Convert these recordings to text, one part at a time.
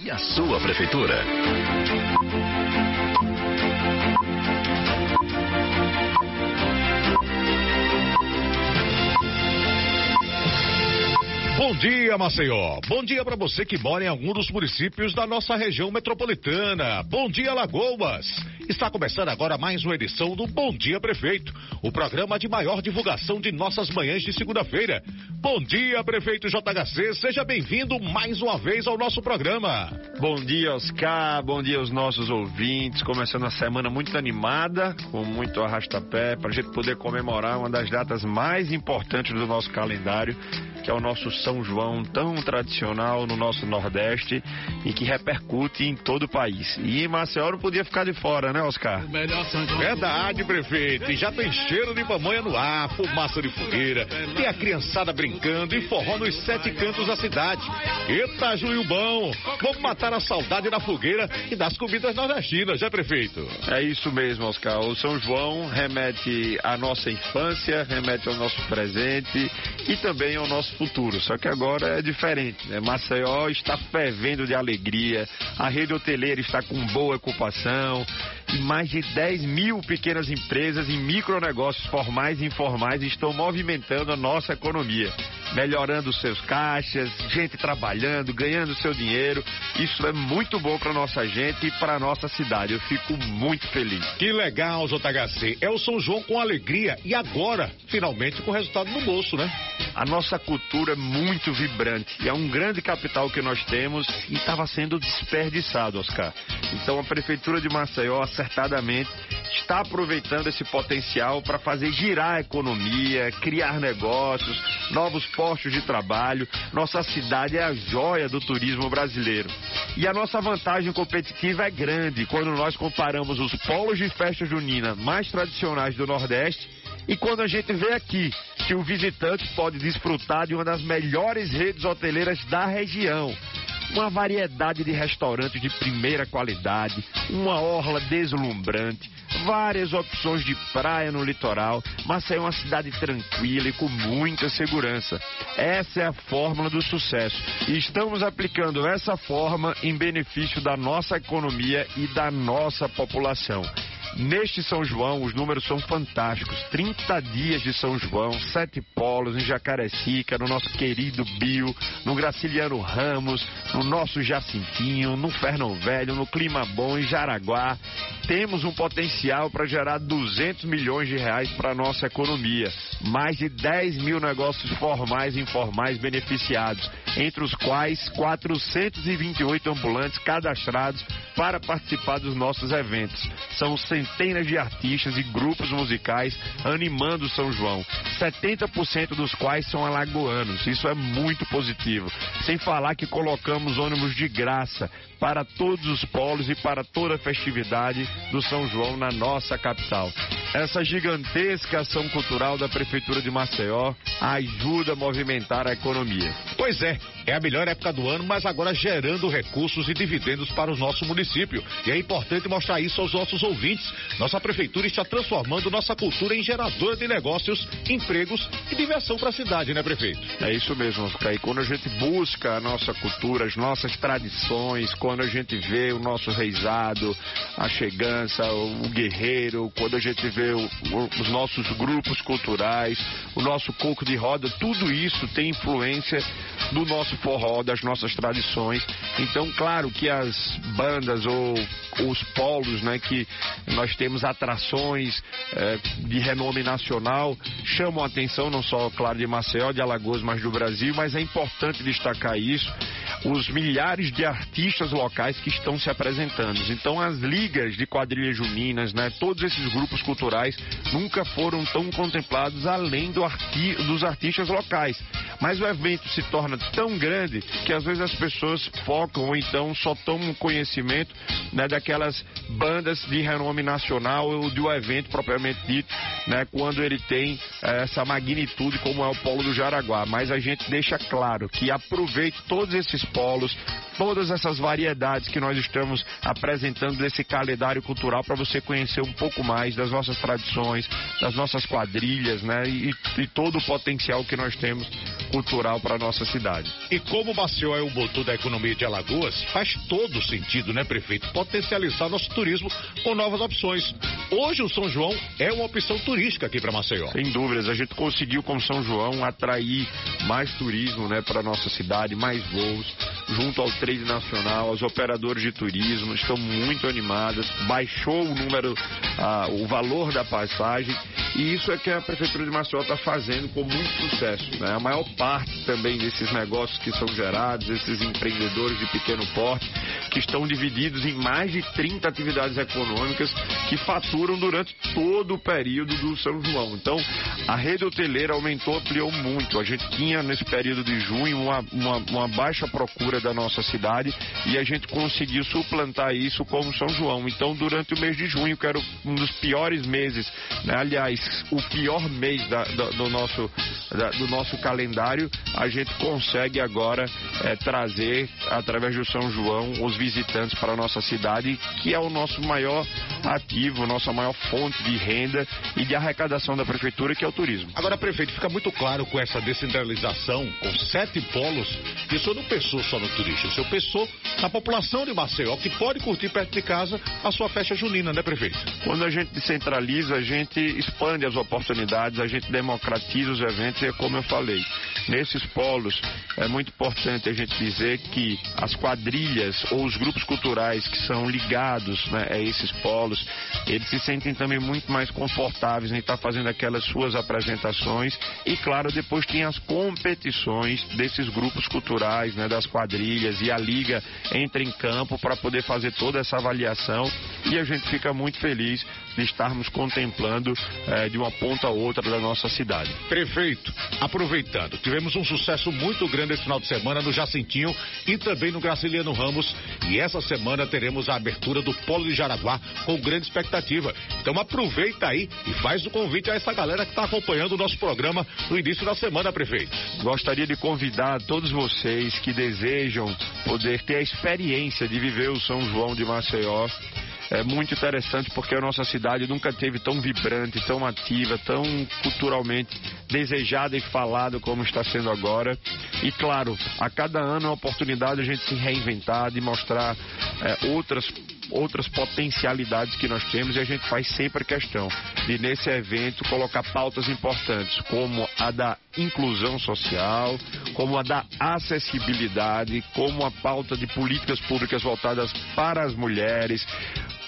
E a sua prefeitura? Bom dia, Maceió. Bom dia para você que mora em algum dos municípios da nossa região metropolitana. Bom dia, Lagoas. Está começando agora mais uma edição do Bom Dia Prefeito, o programa de maior divulgação de nossas manhãs de segunda-feira. Bom dia, prefeito JHC. Seja bem-vindo mais uma vez ao nosso programa. Bom dia, Oscar. Bom dia aos nossos ouvintes. Começando a semana muito animada, com muito arrastapé, para a gente poder comemorar uma das datas mais importantes do nosso calendário, que é o nosso São João, tão tradicional no nosso Nordeste e que repercute em todo o país. E Maceió não podia ficar de fora, né, Oscar? Verdade, prefeito. E já tem cheiro de pamonha no ar, fumaça de fogueira, tem a criançada brincando e forró nos sete cantos da cidade. Eita, Juio bom! Vamos matar a saudade da fogueira e das comidas nordestinas, já, prefeito? É isso mesmo, Oscar. O São João remete à nossa infância, remete ao nosso presente e também ao nosso futuro. Só que agora é diferente. Né? Maceió está fervendo de alegria, a rede hoteleira está com boa ocupação e mais de 10 mil pequenas empresas e micronegócios formais e informais estão movimentando a nossa economia, melhorando seus caixas, gente trabalhando, ganhando seu dinheiro. Isso é muito bom para nossa gente e para nossa cidade. Eu fico muito feliz. Que legal, JHC. É o São João com alegria e agora, finalmente, com resultado no bolso, né? A nossa cultura é muito vibrante e é um grande capital que nós temos e estava sendo desperdiçado, Oscar. Então a Prefeitura de Maceió, acertadamente, está aproveitando esse potencial para fazer girar a economia, criar negócios, novos postos de trabalho. Nossa cidade é a joia do turismo brasileiro. E a nossa vantagem competitiva é grande quando nós comparamos os polos de festa junina mais tradicionais do Nordeste e quando a gente vê aqui que o visitante pode desfrutar de uma das melhores redes hoteleiras da região. Uma variedade de restaurantes de primeira qualidade, uma orla deslumbrante, várias opções de praia no litoral, mas é uma cidade tranquila e com muita segurança. Essa é a fórmula do sucesso estamos aplicando essa forma em benefício da nossa economia e da nossa população. Neste São João, os números são fantásticos. 30 dias de São João, sete polos em Jacarecica, no nosso querido Bio, no Graciliano Ramos, no nosso Jacintinho, no Fernão Velho, no Clima Bom, em Jaraguá. Temos um potencial para gerar 200 milhões de reais para a nossa economia. Mais de 10 mil negócios formais e informais beneficiados, entre os quais 428 ambulantes cadastrados para participar dos nossos eventos. São centenas de artistas e grupos musicais animando São João, 70% dos quais são alagoanos. Isso é muito positivo. Sem falar que colocamos ônibus de graça para todos os polos e para toda a festividade do São João na nossa capital. Essa gigantesca ação cultural da Prefeitura de Maceió ajuda a movimentar a economia. Pois é, é a melhor época do ano, mas agora gerando recursos e dividendos para o nosso município. E é importante mostrar isso aos nossos ouvintes. Nossa prefeitura está transformando nossa cultura em geradora de negócios, empregos e diversão para a cidade, né, prefeito? É isso mesmo, Oscar. E quando a gente busca a nossa cultura, as nossas tradições, quando a gente vê o nosso reizado, a chegança, o guerreiro, quando a gente vê o, os nossos grupos culturais, o nosso coco de roda, tudo isso tem influência do nosso forró, das nossas tradições. Então, claro que as bandas ou os polos, né, que nós temos atrações eh, de renome nacional, chamam a atenção não só, claro, de Maceió, de Alagoas, mas do Brasil, mas é importante destacar isso, os milhares de artistas locais que estão se apresentando. Então, as ligas de quadrilhas juninas, né, todos esses grupos culturais nunca foram tão contemplados além do dos artistas locais. Mas o evento se torna tão grande que às vezes as pessoas focam ou então só tomam conhecimento né, daquelas bandas de renome nacional ou do evento propriamente dito, né, quando ele tem eh, essa magnitude como é o Polo do Jaraguá. Mas a gente deixa claro que aproveite todos esses polos, todas essas variedades que nós estamos apresentando desse calendário cultural para você conhecer um pouco mais das nossas tradições, das nossas quadrilhas, né, e, e todo o potencial que nós temos cultural para nossa cidade. E como Maceió é o motor da economia de Alagoas, faz todo sentido, né, prefeito, potencializar nosso turismo com novas opções. Hoje o São João é uma opção turística aqui para Maceió. Sem dúvidas, a gente conseguiu com São João atrair mais turismo, né, para nossa cidade, mais voos, junto ao trade nacional, os operadores de turismo estão muito animadas, baixou o número, ah, o valor da passagem e isso é que a prefeitura de Maceió está fazendo com muito sucesso. Né? A maior parte também desses negócios que são gerados, esses empreendedores de pequeno porte, que estão divididos em mais de 30 atividades econômicas que faturam durante todo o período do São João. Então, a rede hoteleira aumentou, ampliou muito. A gente tinha nesse período de junho uma, uma, uma baixa procura da nossa cidade e a gente conseguiu suplantar isso com o São João. Então, durante o mês de junho, que era um dos piores meses, né? aliás, o pior mês da, do, do, nosso, da, do nosso calendário, a gente consegue agora é, trazer, através do São João, os visitantes para a nossa cidade, que é o nosso maior ativo, nossa maior fonte de renda e de arrecadação da prefeitura, que é o turismo. Agora, prefeito, fica muito claro com essa descentralização, com sete polos, que o senhor não pensou só no turista, o senhor pensou na população de Maceió, que pode curtir perto de casa a sua festa junina, né, prefeito? Quando a gente descentraliza, a gente expande as oportunidades, a gente democratiza os eventos e é como eu falei, nesses polos é muito importante a gente dizer que as quadrilhas ou os grupos culturais que são ligados né, a esses polos, eles se sentem também muito mais confortáveis em estar fazendo aquelas suas apresentações e claro, depois tem as competições desses grupos culturais, né, das quadrilhas e a liga entra em campo para poder fazer toda essa avaliação e a gente fica muito feliz de estarmos contemplando eh, de uma ponta a outra da nossa cidade. Prefeito, aproveitando, tivemos um sucesso muito grande esse final de semana no Jacintinho e também no Graciliano Ramos e essa semana teremos a abertura do Polo de Jaraguá com grande expectativa. Então aproveita aí e faz o convite a essa galera que está acompanhando o nosso programa no início da semana, prefeito. Gostaria de convidar todos vocês que desejam poder ter a experiência de viver o São João de Maceió é muito interessante porque a nossa cidade nunca teve tão vibrante, tão ativa, tão culturalmente desejada e falada como está sendo agora. E claro, a cada ano é uma oportunidade a gente se reinventar, de mostrar é, outras outras potencialidades que nós temos e a gente faz sempre questão de nesse evento colocar pautas importantes como a da inclusão social, como a da acessibilidade, como a pauta de políticas públicas voltadas para as mulheres,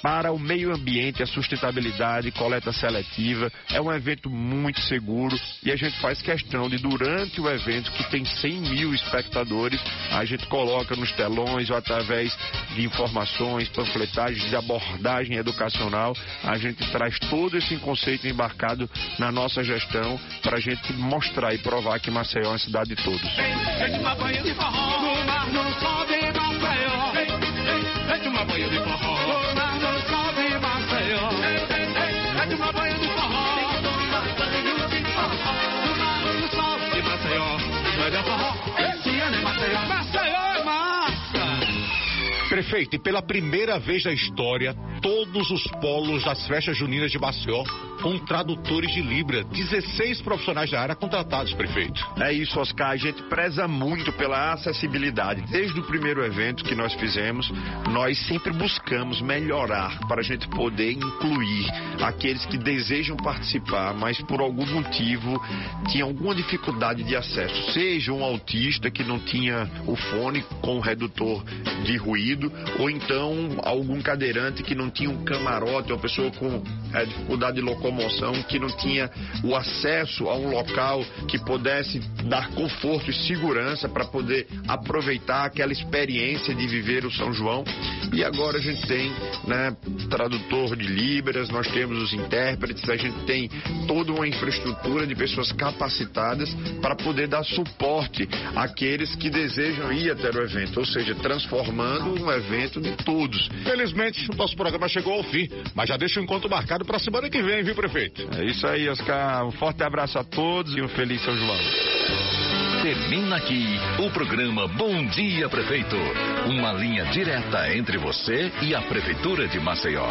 para o meio ambiente, a sustentabilidade, coleta seletiva. É um evento muito seguro e a gente faz questão de, durante o evento, que tem 100 mil espectadores, a gente coloca nos telões ou através de informações, panfletagens, de abordagem educacional, a gente traz todo esse conceito embarcado na nossa gestão para a gente mostrar e provar que Maceió é uma cidade de todos. Prefeito, e pela primeira vez na história, todos os polos das festas juninas de Maceió com tradutores de Libra. 16 profissionais da área contratados, prefeito. É isso, Oscar. A gente preza muito pela acessibilidade. Desde o primeiro evento que nós fizemos, nós sempre buscamos melhorar para a gente poder incluir aqueles que desejam participar, mas por algum motivo tinham alguma dificuldade de acesso. Seja um autista que não tinha o fone com o redutor de ruído, ou então algum cadeirante que não tinha um camarote, ou pessoa com é, dificuldade de locomoção locomoção, que não tinha o acesso a um local que pudesse dar conforto e segurança para poder aproveitar aquela experiência de viver o São João. E agora a gente tem né, tradutor de Libras, nós temos os intérpretes, a gente tem toda uma infraestrutura de pessoas capacitadas para poder dar suporte àqueles que desejam ir até o evento, ou seja, transformando um evento de todos. Felizmente, o nosso programa chegou ao fim, mas já deixa o encontro marcado para a semana que vem, viu, prefeito? É isso aí, Oscar. Um forte abraço a todos e um feliz São João. Termina aqui o programa Bom Dia Prefeito. Uma linha direta entre você e a Prefeitura de Maceió.